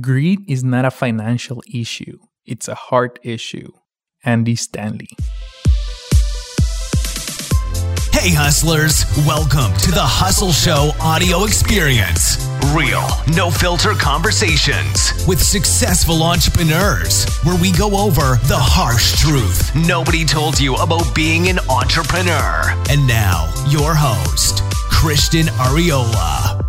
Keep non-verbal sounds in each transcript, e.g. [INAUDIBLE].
Greed is not a financial issue, it's a heart issue. Andy Stanley. Hey, hustlers, welcome to the Hustle Show audio experience. Real, no filter conversations with successful entrepreneurs, where we go over the harsh truth nobody told you about being an entrepreneur. And now, your host, Christian Ariola.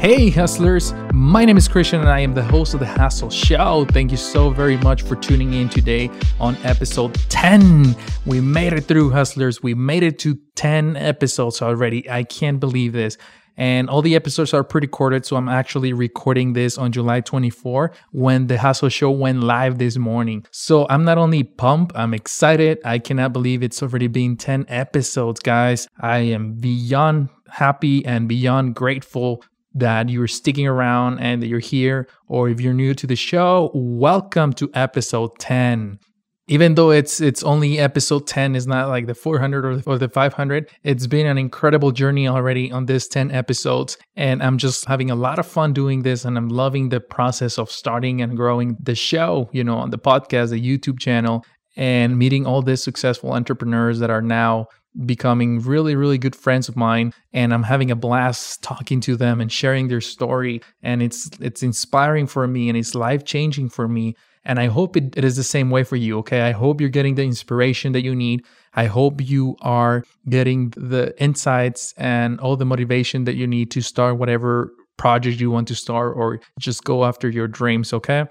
Hey, hustlers. My name is Christian and I am the host of the Hustle Show. Thank you so very much for tuning in today on episode 10. We made it through, hustlers. We made it to 10 episodes already. I can't believe this. And all the episodes are pre recorded. So I'm actually recording this on July 24 when the Hustle Show went live this morning. So I'm not only pumped, I'm excited. I cannot believe it's already been 10 episodes, guys. I am beyond happy and beyond grateful that you're sticking around and that you're here, or if you're new to the show, welcome to episode 10. Even though it's it's only episode 10, is not like the 400 or the, or the 500. It's been an incredible journey already on this 10 episodes, and I'm just having a lot of fun doing this, and I'm loving the process of starting and growing the show. You know, on the podcast, the YouTube channel, and meeting all these successful entrepreneurs that are now becoming really really good friends of mine and I'm having a blast talking to them and sharing their story and it's it's inspiring for me and it's life changing for me and I hope it, it is the same way for you okay? I hope you're getting the inspiration that you need. I hope you are getting the insights and all the motivation that you need to start whatever project you want to start or just go after your dreams okay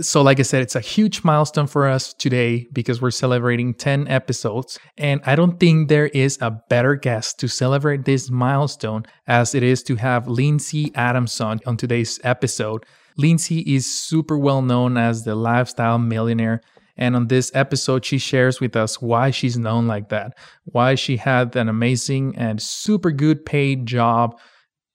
so, like I said, it's a huge milestone for us today because we're celebrating 10 episodes. And I don't think there is a better guest to celebrate this milestone as it is to have Lindsay Adamson on today's episode. Lindsay is super well known as the lifestyle millionaire. And on this episode, she shares with us why she's known like that, why she had an amazing and super good paid job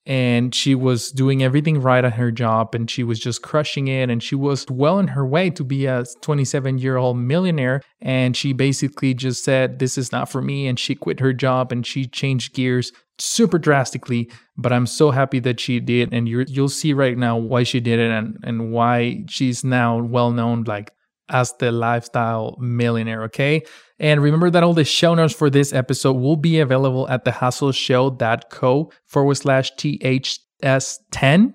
and she was doing everything right at her job and she was just crushing it and she was well on her way to be a 27 year old millionaire. And she basically just said this is not for me and she quit her job and she changed gears super drastically. But i'm so happy that she did and you will see right now why she did it and, and why she's now well known like as the lifestyle millionaire okay and remember that all the show notes for this episode will be available at thehustleshow.co forward slash THS10.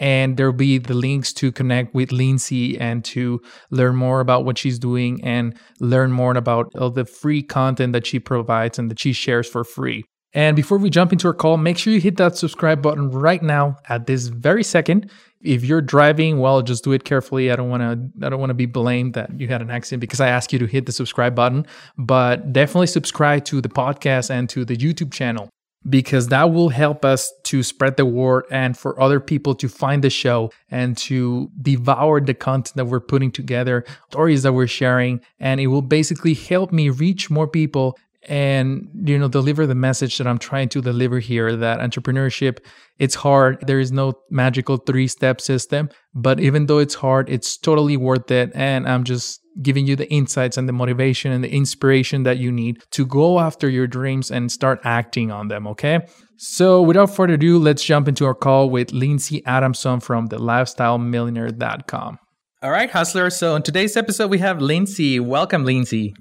And there'll be the links to connect with Lindsay and to learn more about what she's doing and learn more about all the free content that she provides and that she shares for free. And before we jump into our call, make sure you hit that subscribe button right now at this very second. If you're driving, well, just do it carefully. I don't want to I don't want to be blamed that you had an accident because I asked you to hit the subscribe button, but definitely subscribe to the podcast and to the YouTube channel because that will help us to spread the word and for other people to find the show and to devour the content that we're putting together, stories that we're sharing, and it will basically help me reach more people and you know deliver the message that i'm trying to deliver here that entrepreneurship it's hard. There is no magical three step system but even though it's hard it's totally worth it. And i'm just giving you the insights and the motivation and the inspiration that you need to go after your dreams and start acting on them okay? So without further ado let's jump into our call with lindsay adamson from the lifestylemillionaire.com all right hustler so in today's episode we have lindsay. Welcome lindsay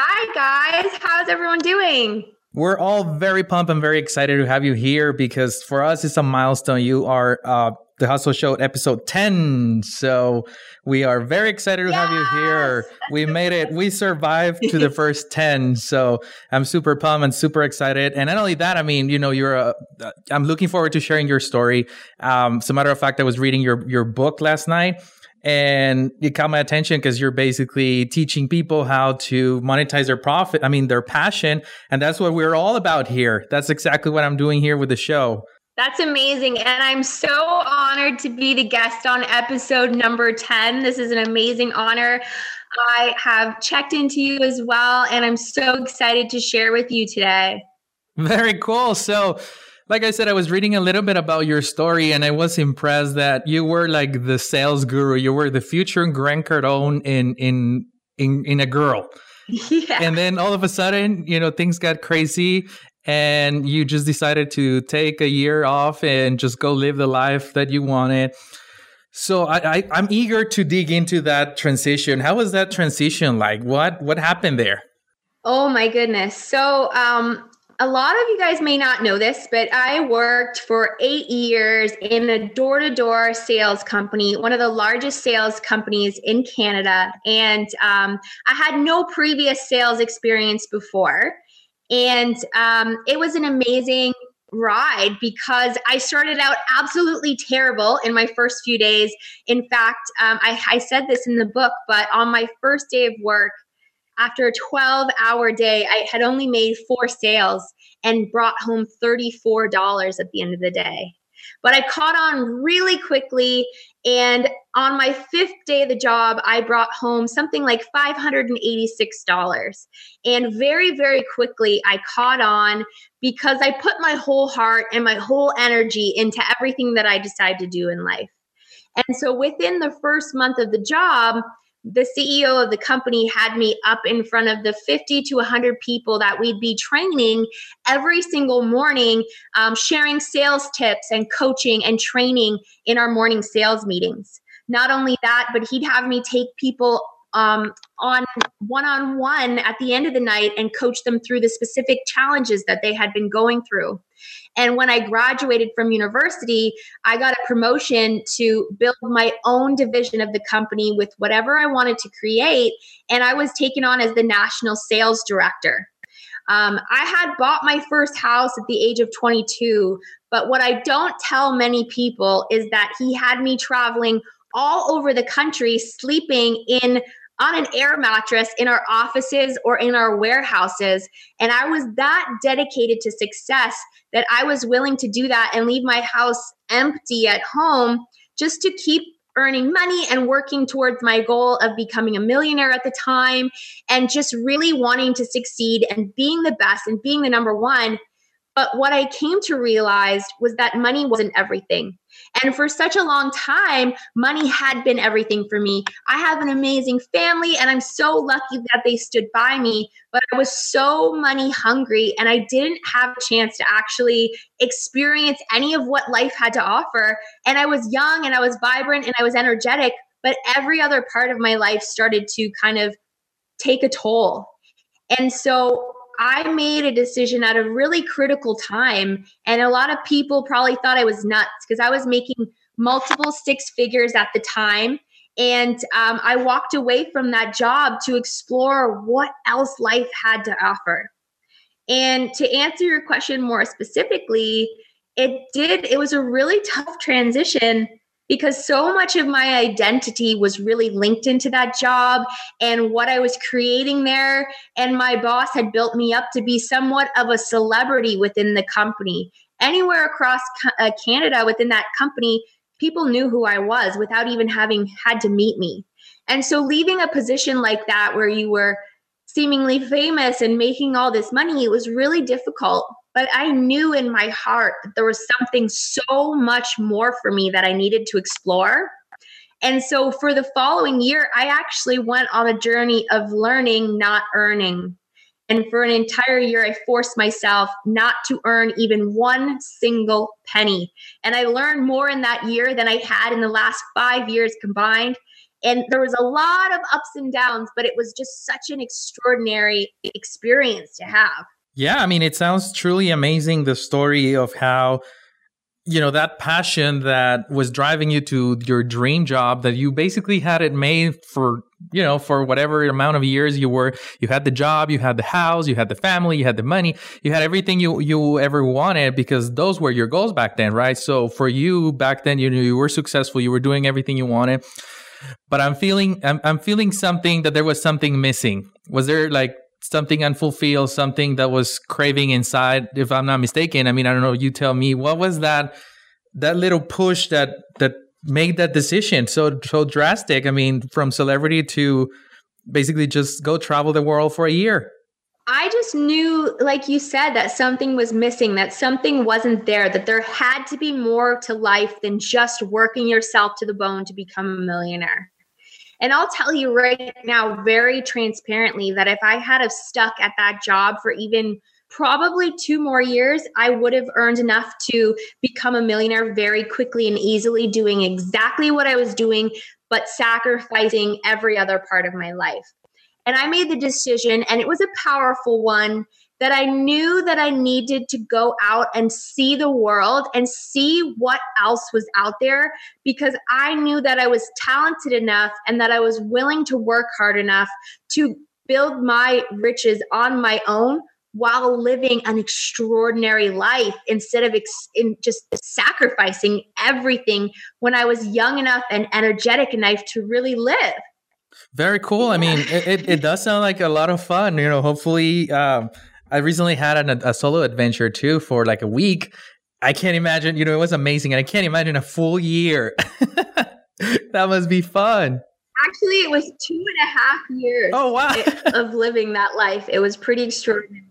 Hi, guys. How's everyone doing? We're all very pumped and very excited to have you here because for us, it's a milestone. You are uh, the Hustle Show episode 10. So we are very excited to yes! have you here. [LAUGHS] We made it. We survived to the first [LAUGHS] 10. So I'm super pumped and super excited. And not only that, I mean, you know, you're, a, uh, I'm looking forward to sharing your story. Um, as a matter of fact, I was reading your, your book last night and it caught my attention because you're basically teaching people how to monetize their profit i mean their passion. And that's what we're all about here. That's exactly what i'm doing here with the show. That's amazing. And i'm so honored to be the guest on episode number 10 this is an amazing honor. I have checked into you as well and i'm so excited to share with you today. Very cool. So like I said, I was reading a little bit about your story and I was impressed that you were like the sales guru. You were the future Grant Cardone in in in in a girl. [LAUGHS] Yeah. And then all of a sudden, you know, things got crazy and you just decided to take a year off and just go live the life that you wanted. So I, I I'm eager to dig into that transition. How was that transition like? What what happened there? Oh my goodness. So um a lot of you guys may not know this, but I worked for eight years in a door to door sales company, one of the largest sales companies in Canada. And um, I had no previous sales experience before. And um, it was an amazing ride because I started out absolutely terrible in my first few days. In fact, um, I, I said this in the book, but on my first day of work, after a 12 hour day, I had only made four sales and brought home $34 at the end of the day. But I caught on really quickly. And on my fifth day of the job, I brought home something like $586. And very, very quickly, I caught on because I put my whole heart and my whole energy into everything that I decided to do in life. And so within the first month of the job, the CEO of the company had me up in front of the 50 to 100 people that we'd be training every single morning, um, sharing sales tips and coaching and training in our morning sales meetings. Not only that, but he'd have me take people um, on one on one at the end of the night and coach them through the specific challenges that they had been going through. And when I graduated from university, I got a promotion to build my own division of the company with whatever I wanted to create. And I was taken on as the national sales director. Um, I had bought my first house at the age of 22, but what I don't tell many people is that he had me traveling all over the country, sleeping in on an air mattress in our offices or in our warehouses. And I was that dedicated to success that I was willing to do that and leave my house empty at home just to keep earning money and working towards my goal of becoming a millionaire at the time and just really wanting to succeed and being the best and being the number one. But what I came to realize was that money wasn't everything. And for such a long time, money had been everything for me. I have an amazing family and I'm so lucky that they stood by me, but I was so money hungry and I didn't have a chance to actually experience any of what life had to offer. And I was young and I was vibrant and I was energetic, but every other part of my life started to kind of take a toll. And so I made a decision at a really critical time. And a lot of people probably thought I was nuts because I was making multiple six figures at the time. And um, I walked away from that job to explore what else life had to offer. And to answer your question more specifically, it did, it was a really tough transition because so much of my identity was really linked into that job and what I was creating there. And my boss had built me up to be somewhat of a celebrity within the company. Anywhere across uh, Canada within that company, people knew who I was without even having had to meet me. And so, leaving a position like that where you were seemingly famous and making all this money, it was really difficult but I knew in my heart that there was something so much more for me that I needed to explore. And so for the following year, I actually went on a journey of learning, not earning. And for an entire year, I forced myself not to earn even one single penny. And I learned more in that year than I had in the last five years combined. And there was a lot of ups and downs, but it was just such an extraordinary experience to have. Yeah, I mean, it sounds truly amazing the story of how you know that passion that was driving you to your dream job that you basically had it made for you know for whatever amount of years you were. You had the job you had the house you had the family you had the money you had everything you you ever wanted because those were your goals back then right? So for you back then you knew you were successful you were doing everything you wanted. But i'm feeling i'm, I'm feeling something that there was something missing. Was there like something unfulfilled, something that was craving inside, if I'm not mistaken. I mean, I don't know, you tell me, what was that that little push that that made that decision so so drastic? I mean, from celebrity to basically just go travel the world for a year. I just knew, like you said, that something was missing, that something wasn't there, that there had to be more to life than just working yourself to the bone to become a millionaire. And I'll tell you right now, very transparently, that if I had have stuck at that job for even probably two more years, I would have earned enough to become a millionaire very quickly and easily, doing exactly what I was doing, but sacrificing every other part of my life. And I made the decision, and it was a powerful one that I knew that I needed to go out and see the world and see what else was out there because I knew that I was talented enough and that I was willing to work hard enough to build my riches on my own while living an extraordinary life instead of ex- in just sacrificing everything when I was young enough and energetic enough to really live. Very cool. I mean, it, it, it, does sound like a lot of fun. You know, hopefully, um, I recently had an, a solo adventure too for like a week. I can't imagine, you know, it was amazing. And I can't imagine a full year. [LAUGHS] that must be fun. Actually, it was two and a half years. Oh, wow. of living that life. It was pretty extraordinary.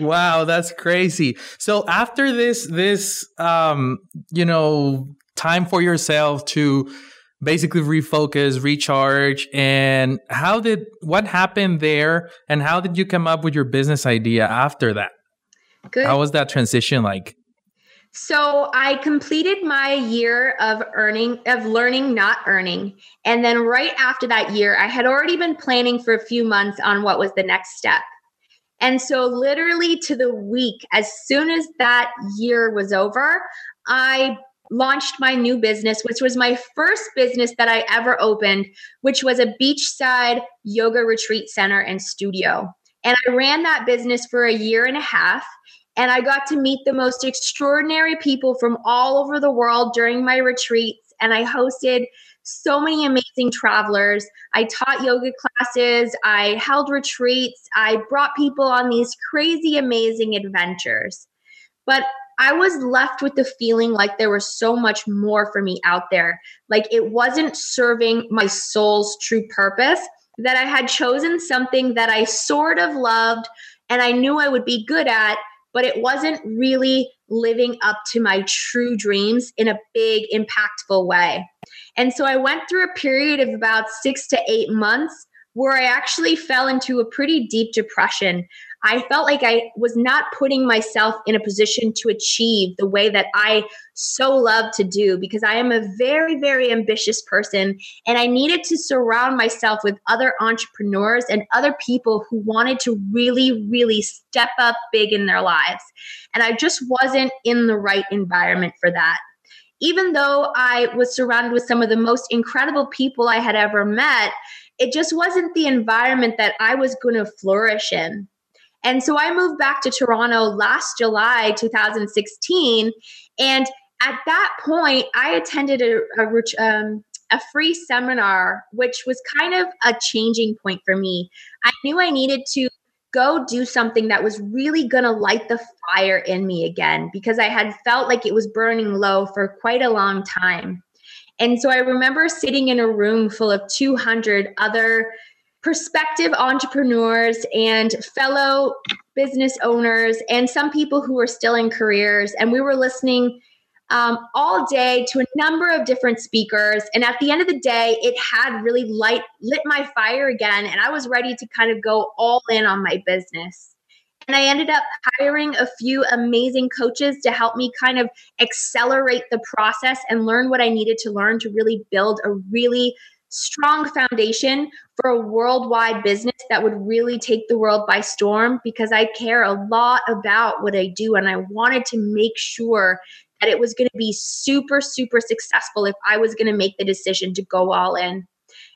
wow, that's crazy. So after this, this, um, you know, time for yourself to basically refocus, recharge. And how did what happened there? And how did you come up with your business idea after that? Good. How was that transition like? So I completed my year of earning of learning not earning and then right after that year I had already been planning for a few months on what was the next step. And so literally to the week as soon as that year was over, I launched my new business, which was my first business that I ever opened, which was a beachside yoga retreat center and studio. And I ran that business for a year and a half. And I got to meet the most extraordinary people from all over the world during my retreats. And I hosted so many amazing travelers. I taught yoga classes, I held retreats, I brought people on these crazy, amazing adventures. But I was left with the feeling like there was so much more for me out there. Like it wasn't serving my soul's true purpose, that I had chosen something that I sort of loved and I knew I would be good at, but it wasn't really living up to my true dreams in a big, impactful way. And so I went through a period of about six to eight months where I actually fell into a pretty deep depression. I felt like I was not putting myself in a position to achieve the way that I so love to do because I am a very, very ambitious person. And I needed to surround myself with other entrepreneurs and other people who wanted to really, really step up big in their lives. And I just wasn't in the right environment for that. Even though I was surrounded with some of the most incredible people I had ever met, it just wasn't the environment that I was going to flourish in. And so I moved back to Toronto last July 2016. And at that point, I attended a, a, um, a free seminar, which was kind of a changing point for me. I knew I needed to go do something that was really going to light the fire in me again because I had felt like it was burning low for quite a long time. And so I remember sitting in a room full of 200 other prospective entrepreneurs and fellow business owners and some people who are still in careers. And we were listening um, all day to a number of different speakers. And at the end of the day, it had really light lit my fire again. And I was ready to kind of go all in on my business. And I ended up hiring a few amazing coaches to help me kind of accelerate the process and learn what I needed to learn to really build a really strong foundation for a worldwide business that would really take the world by storm because I care a lot about what I do and I wanted to make sure that it was going to be super, super successful if I was going to make the decision to go all in.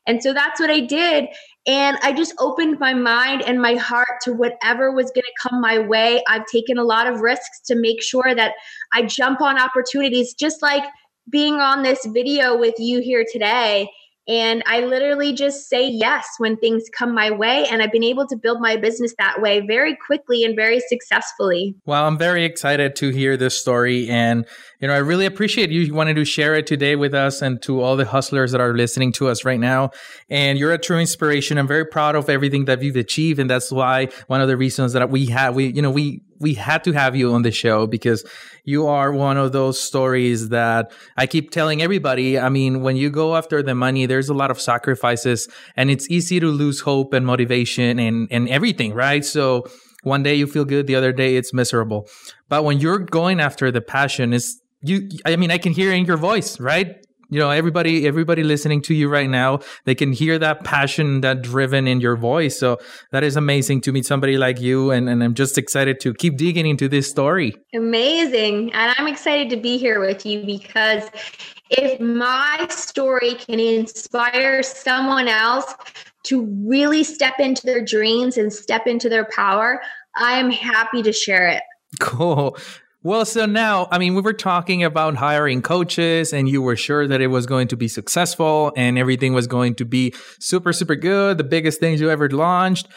And so that's what I did. And I just opened my mind and my heart to whatever was going to come my way. I've taken a lot of risks to make sure that I jump on opportunities, just like being on this video with you here today and I literally just say yes when things come my way. And I've been able to build my business that way very quickly and very successfully. Well, I'm very excited to hear this story. And, you know, I really appreciate you wanting to share it today with us and to all the hustlers that are listening to us right now. And you're a true inspiration. I'm very proud of everything that you've achieved. And that's why one of the reasons that we have, we, you know, we, we had to have you on the show because you are one of those stories that I keep telling everybody. I mean, when you go after the money, there's a lot of sacrifices and it's easy to lose hope and motivation and, and everything, right? So one day you feel good the other day it's miserable but when you're going after the passion is you i mean i can hear in your voice right you know everybody everybody listening to you right now they can hear that passion that driven in your voice. So that is amazing to meet somebody like you. And, and i'm just excited to keep digging into this story. Amazing. And i'm excited to be here with you because if my story can inspire someone else to really step into their dreams and step into their power i am happy to share it. Cool well, so now, I mean, we were talking about hiring coaches, and you were sure that it was going to be successful and everything was going to be super, super good, the biggest things you ever launched.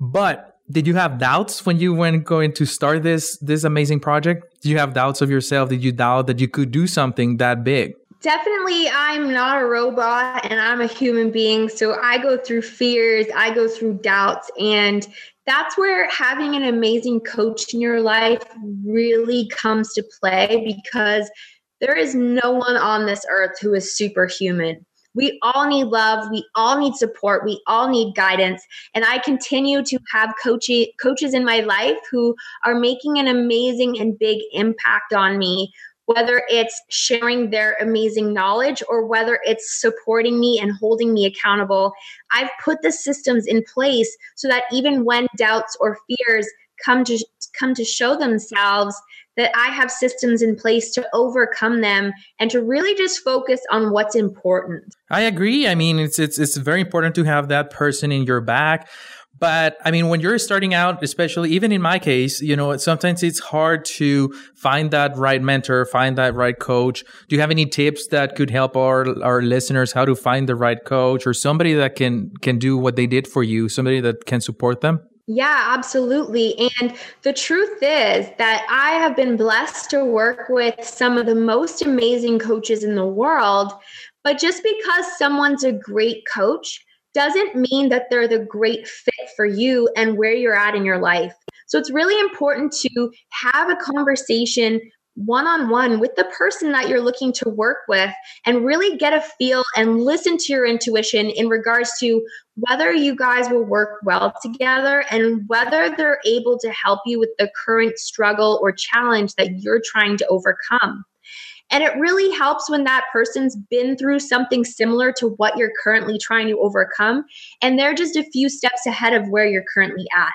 But did you have doubts when you went going to start this this amazing project? Did you have doubts of yourself? Did you doubt that you could do something that big? Definitely, I'm not a robot and I'm a human being. So I go through fears, I go through doubts, and that's where having an amazing coach in your life really comes to play because there is no one on this earth who is superhuman. We all need love. We all need support. We all need guidance. And I continue to have coaching, coaches in my life who are making an amazing and big impact on me whether it's sharing their amazing knowledge or whether it's supporting me and holding me accountable. I've put the systems in place so that even when doubts or fears come to come to show themselves that I have systems in place to overcome them and to really just focus on what's important. I agree. I mean, it's it's it's very important to have that person in your back. But I mean, when you're starting out, especially even in my case, you know, sometimes it's hard to find that right mentor, find that right coach. Do you have any tips that could help our our listeners how to find the right coach or somebody that can can do what they did for you, somebody that can support them? Yeah, absolutely. And the truth is that I have been blessed to work with some of the most amazing coaches in the world. But just because someone's a great coach doesn't mean that they're the great fit for you and where you're at in your life. So it's really important to have a conversation one on one with the person that you're looking to work with and really get a feel and listen to your intuition in regards to whether you guys will work well together and whether they're able to help you with the current struggle or challenge that you're trying to overcome. And it really helps when that person's been through something similar to what you're currently trying to overcome. And they're just a few steps ahead of where you're currently at.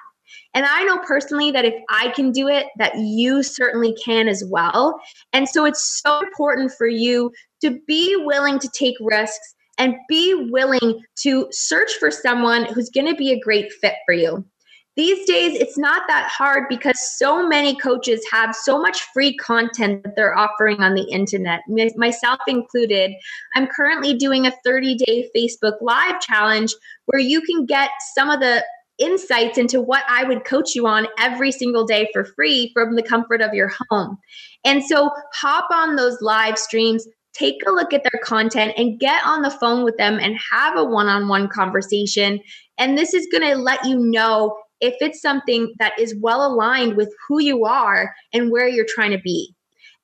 And I know personally that if I can do it, that you certainly can as well. And so it's so important for you to be willing to take risks and be willing to search for someone who's going to be a great fit for you. These days, it's not that hard because so many coaches have so much free content that they're offering on the internet, myself included. I'm currently doing a 30 day Facebook Live challenge where you can get some of the insights into what I would coach you on every single day for free from the comfort of your home. And so hop on those live streams, take a look at their content and get on the phone with them and have a one on one conversation. And this is going to let you know if it's something that is well aligned with who you are and where you're trying to be.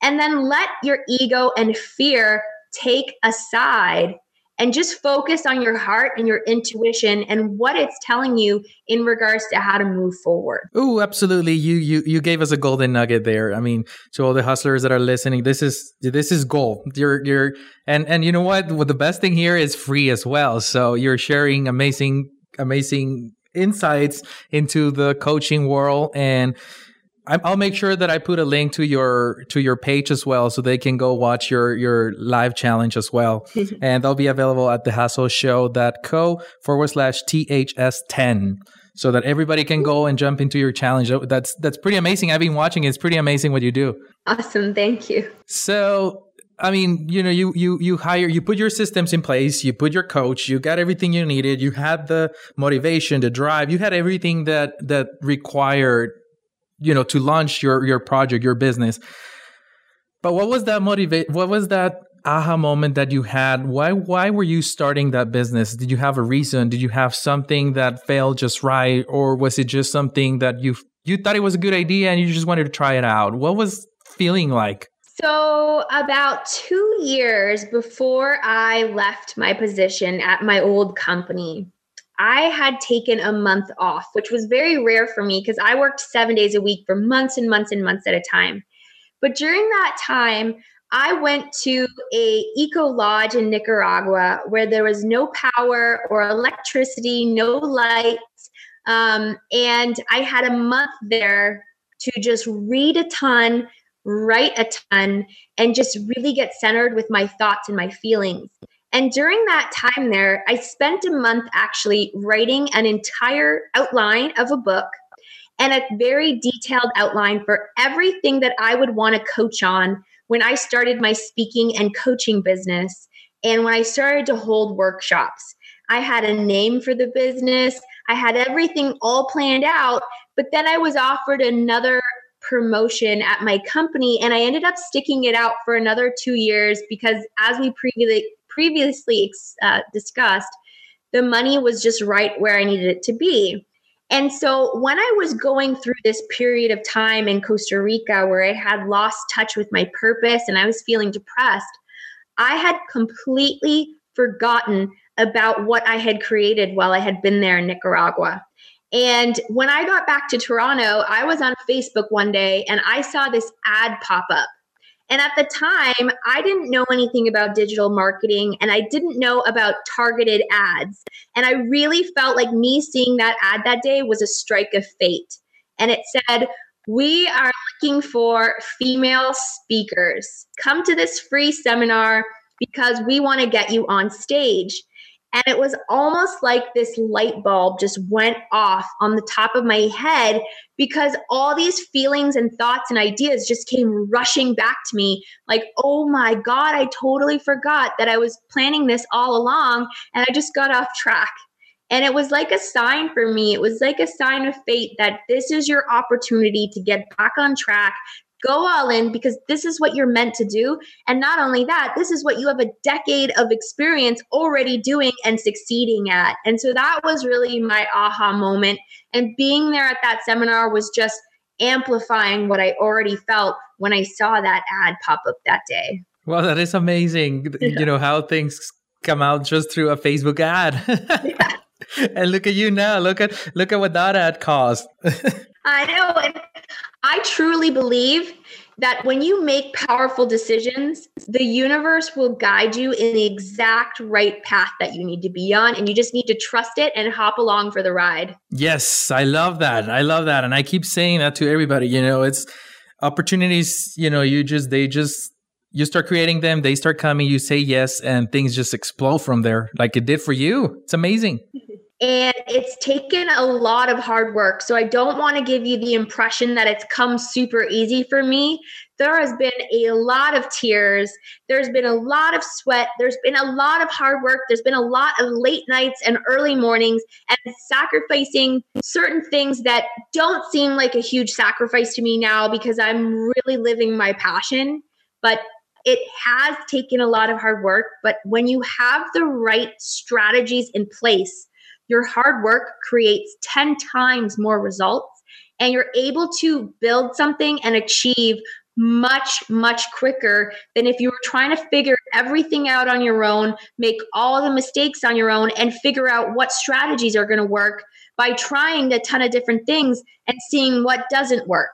And then let your ego and fear take aside and just focus on your heart and your intuition and what it's telling you in regards to how to move forward. Oh, absolutely. You you you gave us a golden nugget there. I mean, to all the hustlers that are listening, this is this is gold. You're you're and and you know what? Well, the best thing here is free as well. So you're sharing amazing amazing insights into the coaching world and I'll make sure that I put a link to your to your page as well, so they can go watch your your live challenge as well, [LAUGHS] and they'll be available at thehustleshow.co forward slash ths ten, so that everybody can go and jump into your challenge. That's that's pretty amazing. I've been watching; it's pretty amazing what you do. Awesome, thank you. So I mean, you know, you you you hire, you put your systems in place, you put your coach, you got everything you needed, you had the motivation, the drive, you had everything that that required, you know, to launch your your project, your business. But what was that motivate? What was that aha moment that you had? Why why were you starting that business? Did you have a reason? Did you have something that failed just right, or was it just something that you you thought it was a good idea and you just wanted to try it out? What was feeling like? So, about two years before I left my position at my old company, I had taken a month off, which was very rare for me because I worked seven days a week for months and months and months at a time. But during that time, I went to a eco lodge in Nicaragua where there was no power or electricity, no lights, um, and I had a month there to just read a ton, write a ton, and just really get centered with my thoughts and my feelings. And during that time there, I spent a month actually writing an entire outline of a book and a very detailed outline for everything that I would want to coach on when I started my speaking and coaching business and when I started to hold workshops. I had a name for the business, I had everything all planned out, but then I was offered another promotion at my company and I ended up sticking it out for another 2 years because as we previously previously uh, discussed, the money was just right where I needed it to be. And so when I was going through this period of time in Costa Rica where I had lost touch with my purpose and I was feeling depressed, I had completely forgotten about what I had created while I had been there in Nicaragua. And when I got back to Toronto, I was on Facebook one day and I saw this ad pop up. And at the time, I didn't know anything about digital marketing and I didn't know about targeted ads. And I really felt like me seeing that ad that day was a strike of fate. And it said, We are looking for female speakers. Come to this free seminar because we want to get you on stage. And it was almost like this light bulb just went off on the top of my head because all these feelings and thoughts and ideas just came rushing back to me like, oh my God, I totally forgot that I was planning this all along and I just got off track. And it was like a sign for me. It was like a sign of fate that this is your opportunity to get back on track, go all in because this is what you're meant to do. And not only that, this is what you have a decade of experience already doing and succeeding at. And so that was really my aha moment. And being there at that seminar was just amplifying what I already felt when I saw that ad pop up that day. Well, that is amazing. [LAUGHS] You know, how things come out just through a Facebook ad. yeah. [LAUGHS] and look at you now. Look at look at what that ad cost. [LAUGHS] I know. And I truly believe that when you make powerful decisions, the universe will guide you in the exact right path that you need to be on. And you just need to trust it and hop along for the ride. Yes, I love that. I love that. And I keep saying that to everybody. You know, it's opportunities, you know, you just, they just, you start creating them, they start coming, you say yes, and things just explode from there, like it did for you. It's amazing. [LAUGHS] And it's taken a lot of hard work. So I don't want to give you the impression that it's come super easy for me. There has been a lot of tears. There's been a lot of sweat. There's been a lot of hard work. There's been a lot of late nights and early mornings and sacrificing certain things that don't seem like a huge sacrifice to me now because I'm really living my passion. But it has taken a lot of hard work. But when you have the right strategies in place, your hard work creates 10 times more results and you're able to build something and achieve much much quicker than if you were trying to figure everything out on your own make all the mistakes on your own and figure out what strategies are going to work by trying a ton of different things and seeing what doesn't work.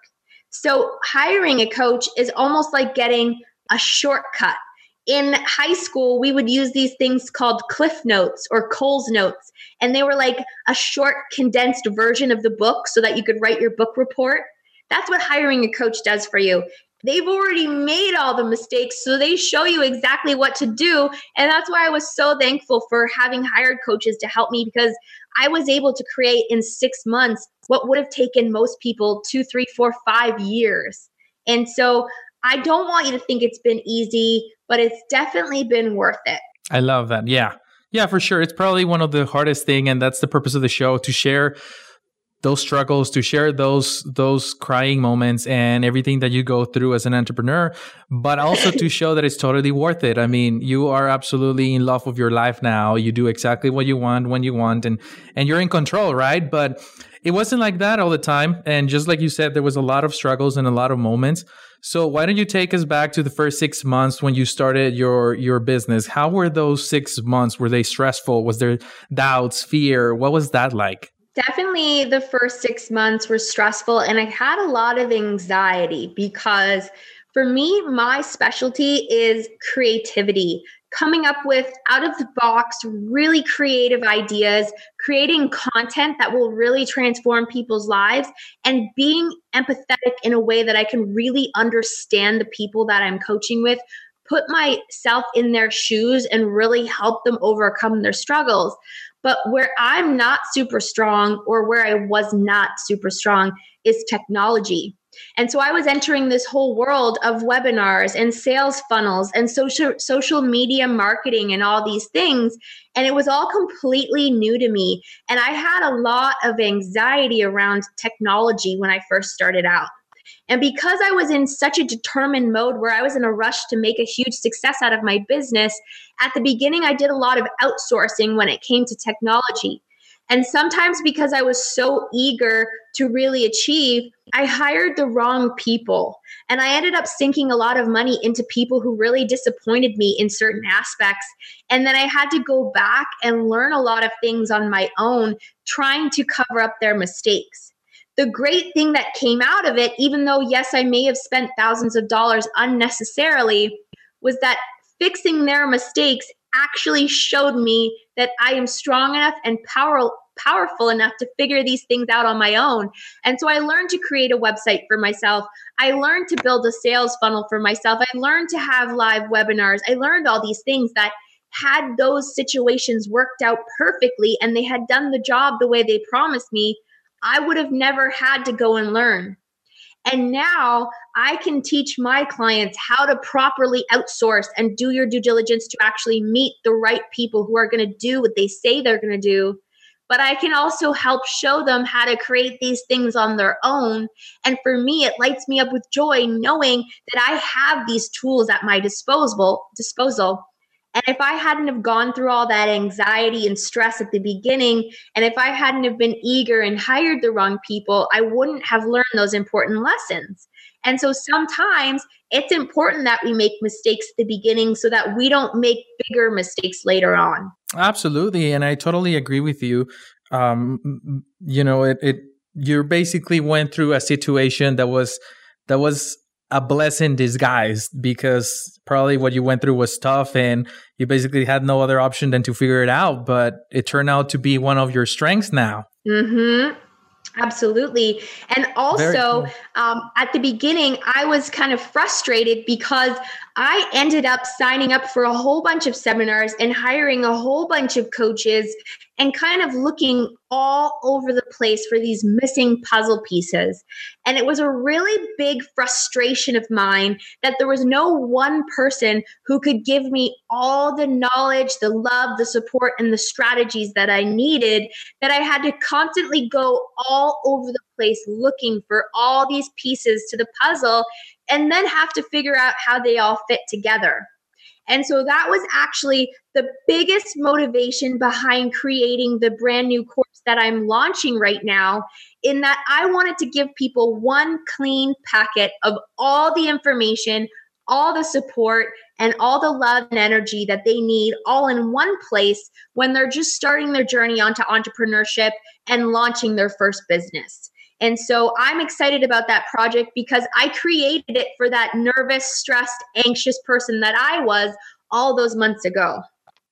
So hiring a coach is almost like getting a shortcut in high school, we would use these things called Cliff Notes or Coles Notes. And they were like a short, condensed version of the book so that you could write your book report. That's what hiring a coach does for you. They've already made all the mistakes, so they show you exactly what to do. And that's why I was so thankful for having hired coaches to help me because I was able to create in six months what would have taken most people two, three, four, five years. And so I don't want you to think it's been easy, but it's definitely been worth it. I love that. Yeah. Yeah, for sure. It's probably one of the hardest thing and that's the purpose of the show to share those struggles, to share those those crying moments and everything that you go through as an entrepreneur, but also to [LAUGHS] show that it's totally worth it. I mean, you are absolutely in love with your life now. You do exactly what you want when you want and and you're in control, right? But it wasn't like that all the time. And just like you said, there was a lot of struggles and a lot of moments. So why don't you take us back to the first six months when you started your your business? How were those six months? Were they stressful? Was there doubts, fear? What was that like? Definitely the first six months were stressful and I had a lot of anxiety because for me, my specialty is creativity, coming up with out of the box, really creative ideas, creating content that will really transform people's lives, and being empathetic in a way that I can really understand the people that I'm coaching with, put myself in their shoes, and really help them overcome their struggles. But where I'm not super strong, or where I was not super strong, is technology and so I was entering this whole world of webinars and sales funnels and social social media marketing and all these things and it was all completely new to me and I had a lot of anxiety around technology when I first started out. And because I was in such a determined mode where I was in a rush to make a huge success out of my business, at the beginning I did a lot of outsourcing when it came to technology. And sometimes because I was so eager to really achieve, I hired the wrong people. And I ended up sinking a lot of money into people who really disappointed me in certain aspects. And then I had to go back and learn a lot of things on my own, trying to cover up their mistakes. The great thing that came out of it, even though, yes, I may have spent thousands of dollars unnecessarily, was that fixing their mistakes actually showed me that I am strong enough and power, powerful enough to figure these things out on my own. And so I learned to create a website for myself. I learned to build a sales funnel for myself. I learned to have live webinars. I learned all these things that had those situations worked out perfectly and they had done the job the way they promised me, I would have never had to go and learn. And now I can teach my clients how to properly outsource and do your due diligence to actually meet the right people who are going to do what they say they're going to do. But I can also help show them how to create these things on their own. And for me, it lights me up with joy knowing that I have these tools at my disposal disposal and if I hadn't have gone through all that anxiety and stress at the beginning, and if I hadn't have been eager and hired the wrong people, I wouldn't have learned those important lessons. And so sometimes it's important that we make mistakes at the beginning so that we don't make bigger mistakes later on. Absolutely, and I totally agree with you. Um, you know, it, it you basically went through a situation that was that was a blessing disguised because probably what you went through was tough and you basically had no other option than to figure it out. But it turned out to be one of your strengths now. Mm-hmm. Absolutely. And also, um, at the beginning, I was kind of frustrated because I ended up signing up for a whole bunch of seminars and hiring a whole bunch of coaches and kind of looking all over the place for these missing puzzle pieces. And it was a really big frustration of mine that there was no one person who could give me all the knowledge, the love, the support, and the strategies that I needed, that I had to constantly go all over the place looking for all these pieces to the puzzle and then have to figure out how they all fit together. And so that was actually the biggest motivation behind creating the brand new course that I'm launching right now. In that, I wanted to give people one clean packet of all the information, all the support, and all the love and energy that they need all in one place when they're just starting their journey onto entrepreneurship and launching their first business. And so I'm excited about that project because I created it for that nervous, stressed, anxious person that I was all those months ago.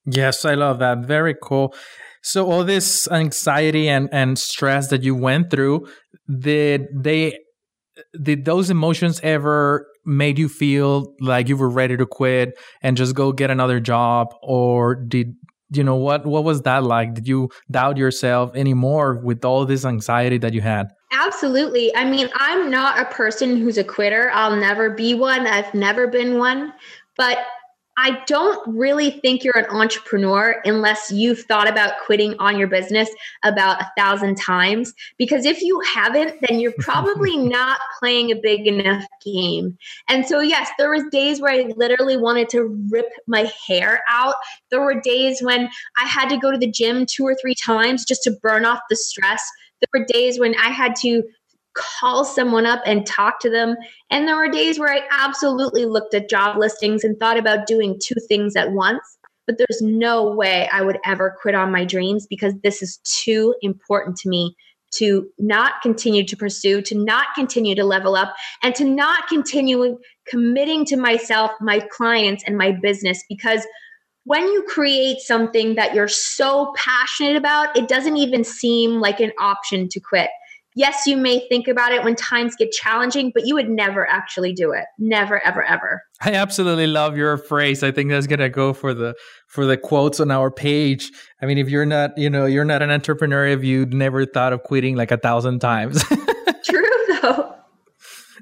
Yes, I love that. Very cool. So all this anxiety and, and stress that you went through, did they did those emotions ever made you feel like you were ready to quit and just go get another job or did you know what what was that like did you doubt yourself anymore with all this anxiety that you had absolutely i mean i'm not a person who's a quitter i'll never be one i've never been one but I don't really think you're an entrepreneur unless you've thought about quitting on your business about a thousand times. Because if you haven't, then you're [LAUGHS] probably not playing a big enough game. And so, yes, there was days where I literally wanted to rip my hair out. There were days when I had to go to the gym two or three times just to burn off the stress There were days when I had to call someone up and talk to them. And there were days where I absolutely looked at job listings and thought about doing two things at once. But there's no way I would ever quit on my dreams because this is too important to me to not continue to pursue, to not continue to level up, and to not continue committing to myself, my clients, and my business. Because when you create something that you're so passionate about, it doesn't even seem like an option to quit. Yes, you may think about it when times get challenging, but you would never actually do it. Never, ever, ever. I absolutely love your phrase. I think that's gonna go for the for the quotes on our page. I mean, if you're not, you know, you're not an entrepreneur if you'd never thought of quitting like a thousand times. [LAUGHS] True though.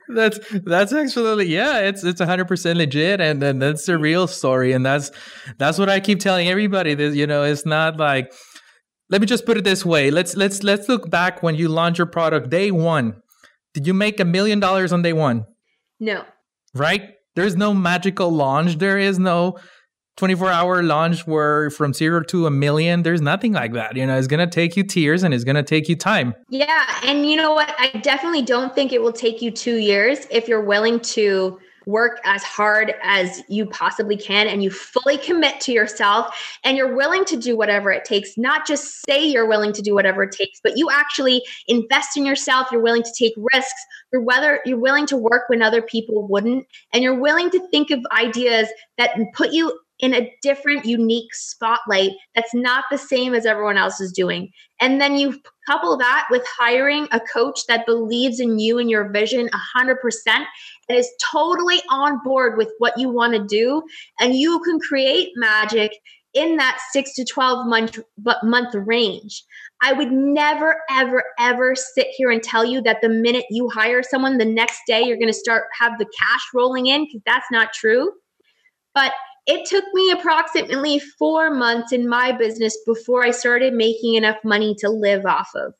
That's that's actually yeah, it's it's hundred percent legit, and then that's the real story, and that's that's what I keep telling everybody. That you know, it's not like let me just put it this way. Let's let's let's look back when you launched your product day one. Did you make a million dollars on day one? No. Right? There's no magical launch. There is no 24 hour launch where from zero to a million. There's nothing like that. You know, it's gonna take you tears and it's gonna take you time. Yeah. And you know what? I definitely don't think it will take you two years if you're willing to work as hard as you possibly can and you fully commit to yourself and you're willing to do whatever it takes, not just say you're willing to do whatever it takes, but you actually invest in yourself, you're willing to take risks, you're whether you're willing to work when other people wouldn't, and you're willing to think of ideas that put you in a different, unique spotlight that's not the same as everyone else is doing. And then you couple that with hiring a coach that believes in you and your vision 100% and is totally on board with what you want to do. And you can create magic in that six to 12 month, month range. I would never, ever, ever sit here and tell you that the minute you hire someone, the next day you're going to start have the cash rolling in because that's not true. But it took me approximately four months in my business before I started making enough money to live off of.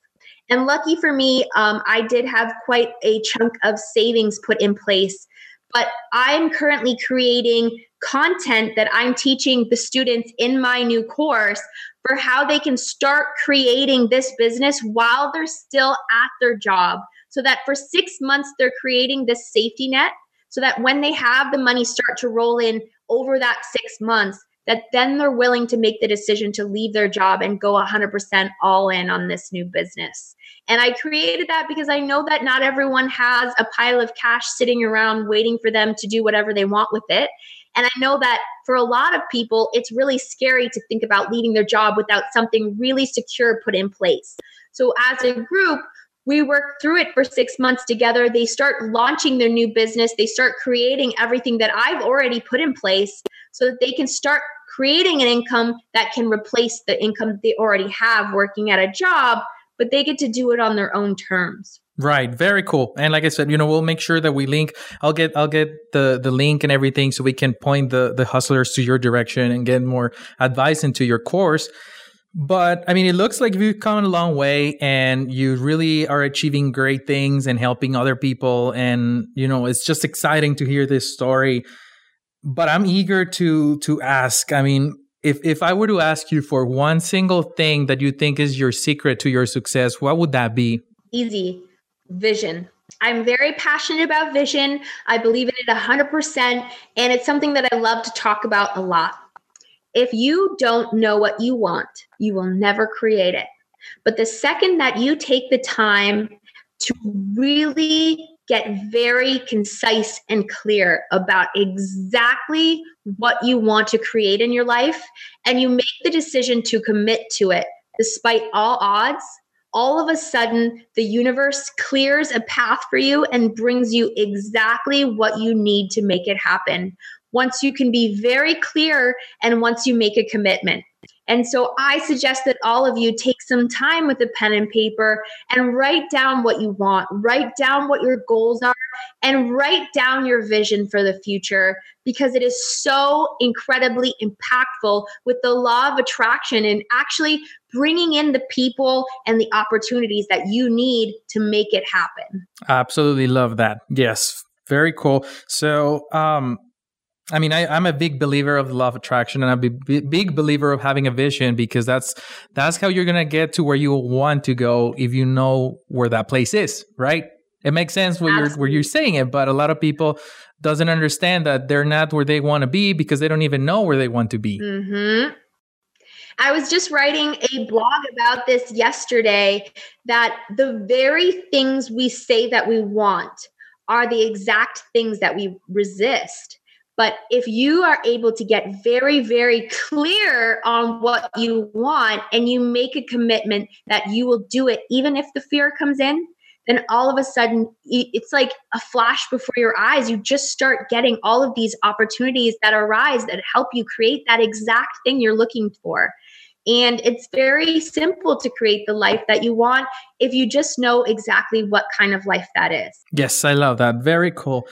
And lucky for me, um, I did have quite a chunk of savings put in place. But I'm currently creating content that I'm teaching the students in my new course for how they can start creating this business while they're still at their job. So that for six months, they're creating this safety net so that when they have the money start to roll in over that six months that then they're willing to make the decision to leave their job and go 100% all in on this new business. And I created that because I know that not everyone has a pile of cash sitting around waiting for them to do whatever they want with it. And I know that for a lot of people, it's really scary to think about leaving their job without something really secure put in place. So, as a group, we work through it for six months together. They start launching their new business. They start creating everything that I've already put in place so that they can start creating an income that can replace the income they already have working at a job, but they get to do it on their own terms. Right, very cool. And like I said, you know, we'll make sure that we link. I'll get I'll get the the link and everything so we can point the the hustlers to your direction and get more advice into your course. But I mean, it looks like you've come a long way and you really are achieving great things and helping other people. And, you know, it's just exciting to hear this story. But I'm eager to to ask. I mean, if if I were to ask you for one single thing that you think is your secret to your success, what would that be? Easy. Vision. I'm very passionate about vision. I believe in it 100%. And it's something that I love to talk about a lot. If you don't know what you want, you will never create it. But the second that you take the time to really get very concise and clear about exactly what you want to create in your life, and you make the decision to commit to it despite all odds, all of a sudden the universe clears a path for you and brings you exactly what you need to make it happen once you can be very clear and once you make a commitment. And so I suggest that all of you take some time with a pen and paper and write down what you want, write down what your goals are, and write down your vision for the future because it is so incredibly impactful with the law of attraction and actually bringing in the people and the opportunities that you need to make it happen. Absolutely love that. Yes, very cool. So, um, I mean, I, am a big believer of the law of attraction, and I'm a big, believer of having a vision because that's that's how you're gonna get to where you want to go if you know where that place is, right? It makes sense where you're where you're saying it, but a lot of people doesn't understand that they're not where they want to be because they don't even know where they want to be. Mm-hmm. I was just writing a blog about this yesterday that the very things we say that we want are the exact things that we resist. But if you are able to get very, very clear on what you want and you make a commitment that you will do it, even if the fear comes in, then all of a sudden it's like a flash before your eyes. You just start getting all of these opportunities that arise that help you create that exact thing you're looking for. And it's very simple to create the life that you want if you just know exactly what kind of life that is. Yes, I love that. Very cool.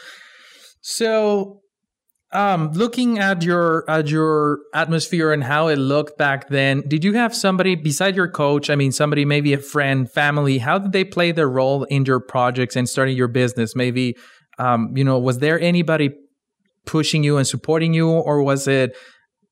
So, um, looking at your at your atmosphere and how it looked back then, did you have somebody beside your coach? I mean, somebody maybe a friend, family. How did they play their role in your projects and starting your business? Maybe, um, you know, was there anybody pushing you and supporting you, or was it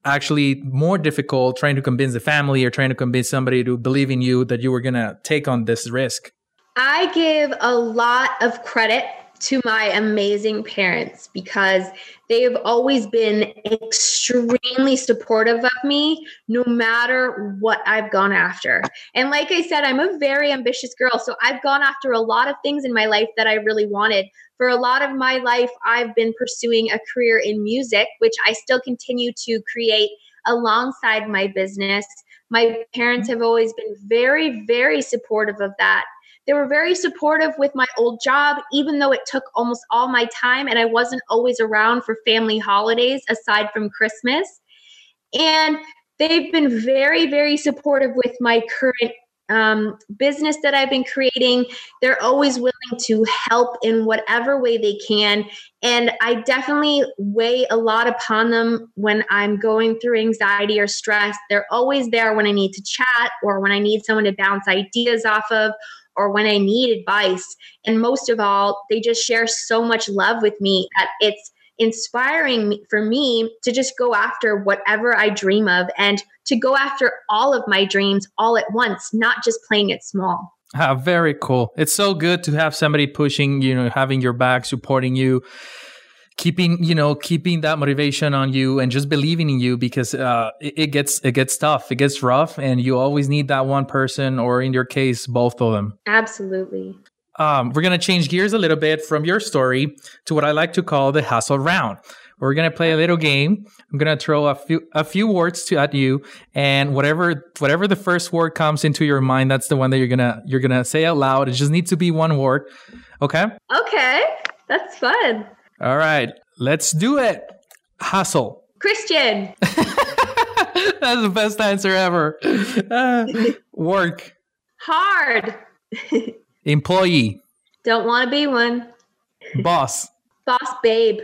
actually more difficult trying to convince the family or trying to convince somebody to believe in you that you were going to take on this risk? I give a lot of credit to my amazing parents because they have always been extremely supportive of me no matter what I've gone after. And like I said, I'm a very ambitious girl. So I've gone after a lot of things in my life that I really wanted. For a lot of my life, I've been pursuing a career in music, which I still continue to create alongside my business. My parents have always been very, very supportive of that. They were very supportive with my old job, even though it took almost all my time and I wasn't always around for family holidays aside from Christmas. And they've been very, very supportive with my current um, business that I've been creating. They're always willing to help in whatever way they can. And I definitely weigh a lot upon them when I'm going through anxiety or stress. They're always there when I need to chat or when I need someone to bounce ideas off of or when I need advice. And most of all, they just share so much love with me that it's inspiring for me to just go after whatever I dream of and to go after all of my dreams all at once, not just playing it small. Ah, very cool. It's so good to have somebody pushing, you know, having your back, supporting you keeping you know keeping that motivation on you and just believing in you because uh, it, it, gets it gets tough. It gets rough and you always need that one person or in your case both of them. Absolutely. Um, we're going to change gears a little bit from your story to what i like to call the hustle round. We're going to play a little game. I'm going to throw a few a few words to at you and whatever whatever the first word comes into your mind that's the one that you're going to you're going to say out loud. It just needs to be one word. Okay? Okay. That's fun all right, let's do it. Hustle. Christian. [LAUGHS] That's the best answer ever. Uh, work. Hard. Employee. Don't want to be one. Boss. Boss babe.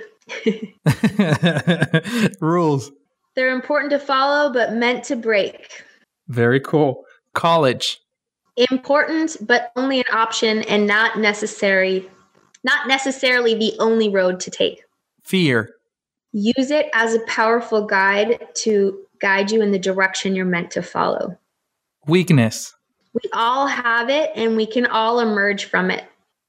[LAUGHS] Rules. They're important to follow, but meant to break. Very cool. College. Important, but only an option and not necessary not necessarily the only road to take. Fear. Use it as a powerful guide to guide you in the direction you're meant to follow. Weakness. We all have it and we can all emerge from it.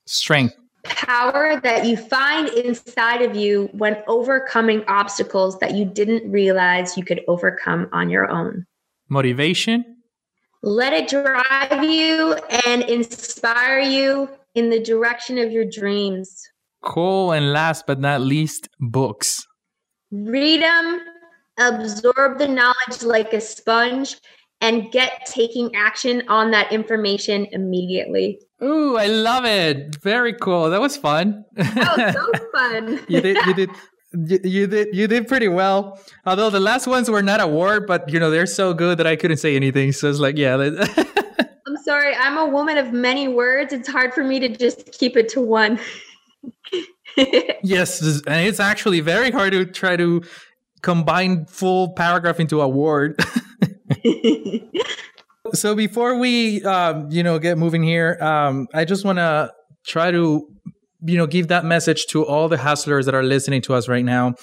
Strength. Power that you find inside of you when overcoming obstacles that you didn't realize you could overcome on your own. Motivation. Let it drive you and inspire you in the direction of your dreams. Cool. And last but not least, books. Read them, absorb the knowledge like a sponge, and get taking action on that information immediately. Ooh, I love it. Very cool. That was fun. Oh, so [LAUGHS] fun. you did you did you, you, did you did pretty well. Although the last ones were not a word, but you know, they're so good that I couldn't say anything. So it's like, yeah. [LAUGHS] sorry. I'm a woman of many words. It's hard for me to just keep it to one. [LAUGHS] yes, and it's actually very hard to try to combine full paragraph into a word. [LAUGHS] so before we, um, you know, get moving here, um, I just want to try to you know give that message to all the hustlers that are listening to us right now.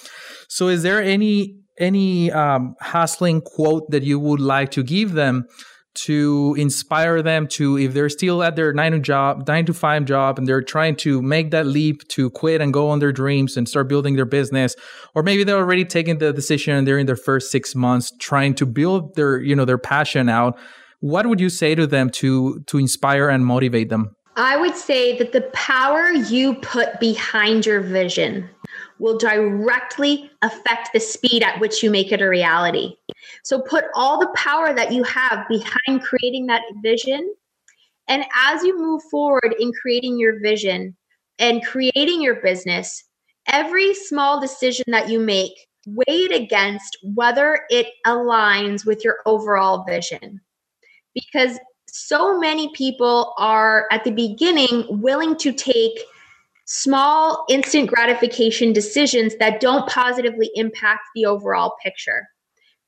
So, is there any any um, hustling quote that you would like to give them to inspire them to if they're still at their nine to job nine to five job and they're trying to make that leap to quit and go on their dreams and start building their business or maybe they're already taking the decision and they're in their first six months trying to build their you know their passion out what would you say to them to to inspire and motivate them i would say that the power you put behind your vision will directly affect the speed at which you make it a reality. So put all the power that you have behind creating that vision. And as you move forward in creating your vision and creating your business, every small decision that you make, weigh it against whether it aligns with your overall vision. Because so many people are at the beginning willing to take small instant gratification decisions that don't positively impact the overall picture.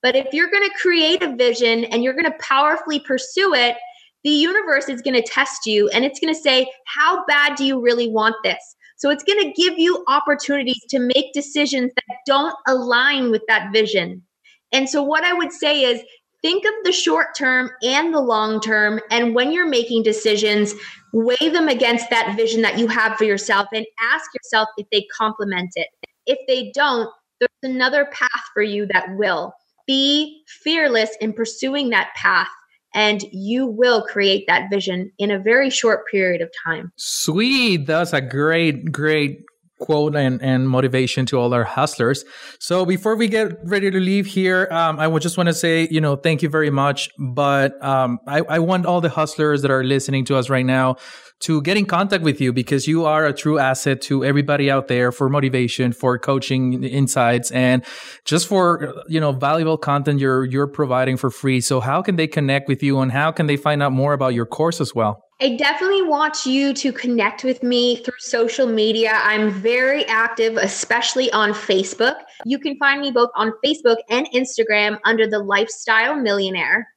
But if you're going to create a vision and you're going to powerfully pursue it, the universe is going to test you and it's going to say, How bad do you really want this? So it's going to give you opportunities to make decisions that don't align with that vision. And so, what I would say is think of the short term and the long term. And when you're making decisions, weigh them against that vision that you have for yourself and ask yourself if they complement it. If they don't, there's another path for you that will. Be fearless in pursuing that path and you will create that vision in a very short period of time. Sweet. That's a great, great quote and, and motivation to all our hustlers. So before we get ready to leave here, um, I would just want to say, you know, thank you very much. But um, I, I want all the hustlers that are listening to us right now to get in contact with you because you are a true asset to everybody out there for motivation, for coaching insights, and just for you know valuable content you're you're providing for free. So how can they connect with you and how can they find out more about your course as well? I definitely want you to connect with me through social media. I'm very active, especially on Facebook. You can find me both on Facebook and Instagram under the Lifestyle Millionaire.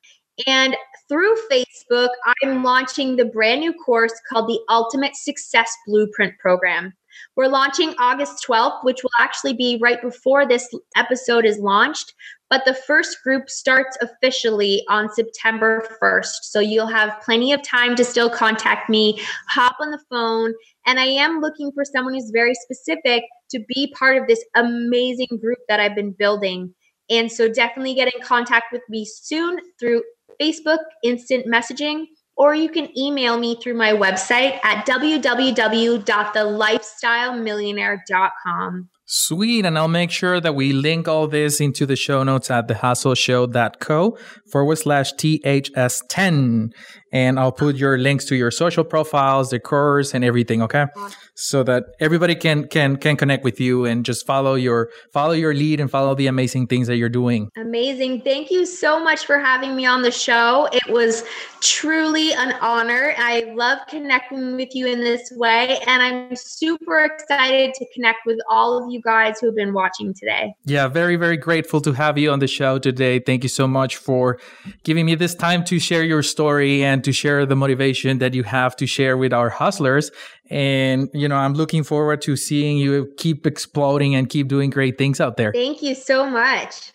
And through Facebook, I'm launching the brand new course called the Ultimate Success Blueprint Program. We're launching August 12th, which will actually be right before this episode is launched. But the first group starts officially on September 1st. So you'll have plenty of time to still contact me, hop on the phone. And I am looking for someone who's very specific to be part of this amazing group that I've been building. And so definitely get in contact with me soon through Facebook instant messaging or you can email me through my website at www.thelifestylemillionaire.com. Sweet. And I'll make sure that we link all this into the show notes at thehustleshow.co forward slash THS10. And I'll put your links to your social profiles, the course, and everything. Okay. So that everybody can can can connect with you and just follow your follow your lead and follow the amazing things that you're doing. Amazing. Thank you so much for having me on the show. It was truly an honor. I love connecting with you in this way. And I'm super excited to connect with all of you guys who have been watching today. Yeah, very, very grateful to have you on the show today. Thank you so much for giving me this time to share your story and to share the motivation that you have to share with our hustlers. And, you know, I'm looking forward to seeing you keep exploding and keep doing great things out there. Thank you so much.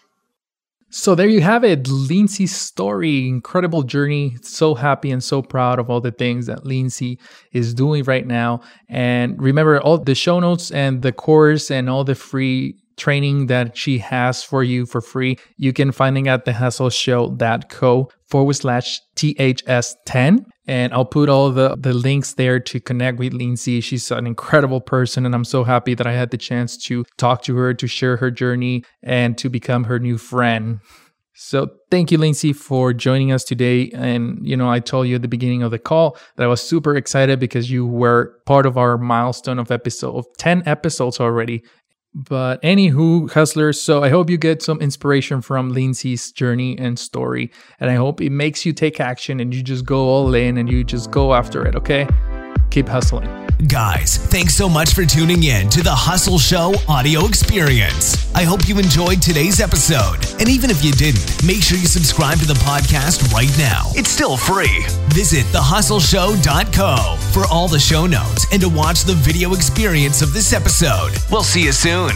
So there you have it, Lindsay's story, incredible journey. So happy and so proud of all the things that Lindsay is doing right now. And remember all the show notes and the course and all the free training that she has for you for free. You can find it at thehustleshow.co forward slash THS10. And I'll put all the, the links there to connect with Lindsay. She's an incredible person, and I'm so happy that I had the chance to talk to her, to share her journey, and to become her new friend. So thank you, Lindsay, for joining us today. And, you know, I told you at the beginning of the call that I was super excited because you were part of our milestone of episode of 10 episodes already. But anywho, hustlers, so I hope you get some inspiration from Lindsay's journey and story. And I hope it makes you take action and you just go all in and you just go after it, okay? Keep hustling. Guys, thanks so much for tuning in to the Hustle Show audio experience. I hope you enjoyed today's episode. And even if you didn't, make sure you subscribe to the podcast right now. It's still free. Visit thehustleshow.co for all the show notes and to watch the video experience of this episode. We'll see you soon.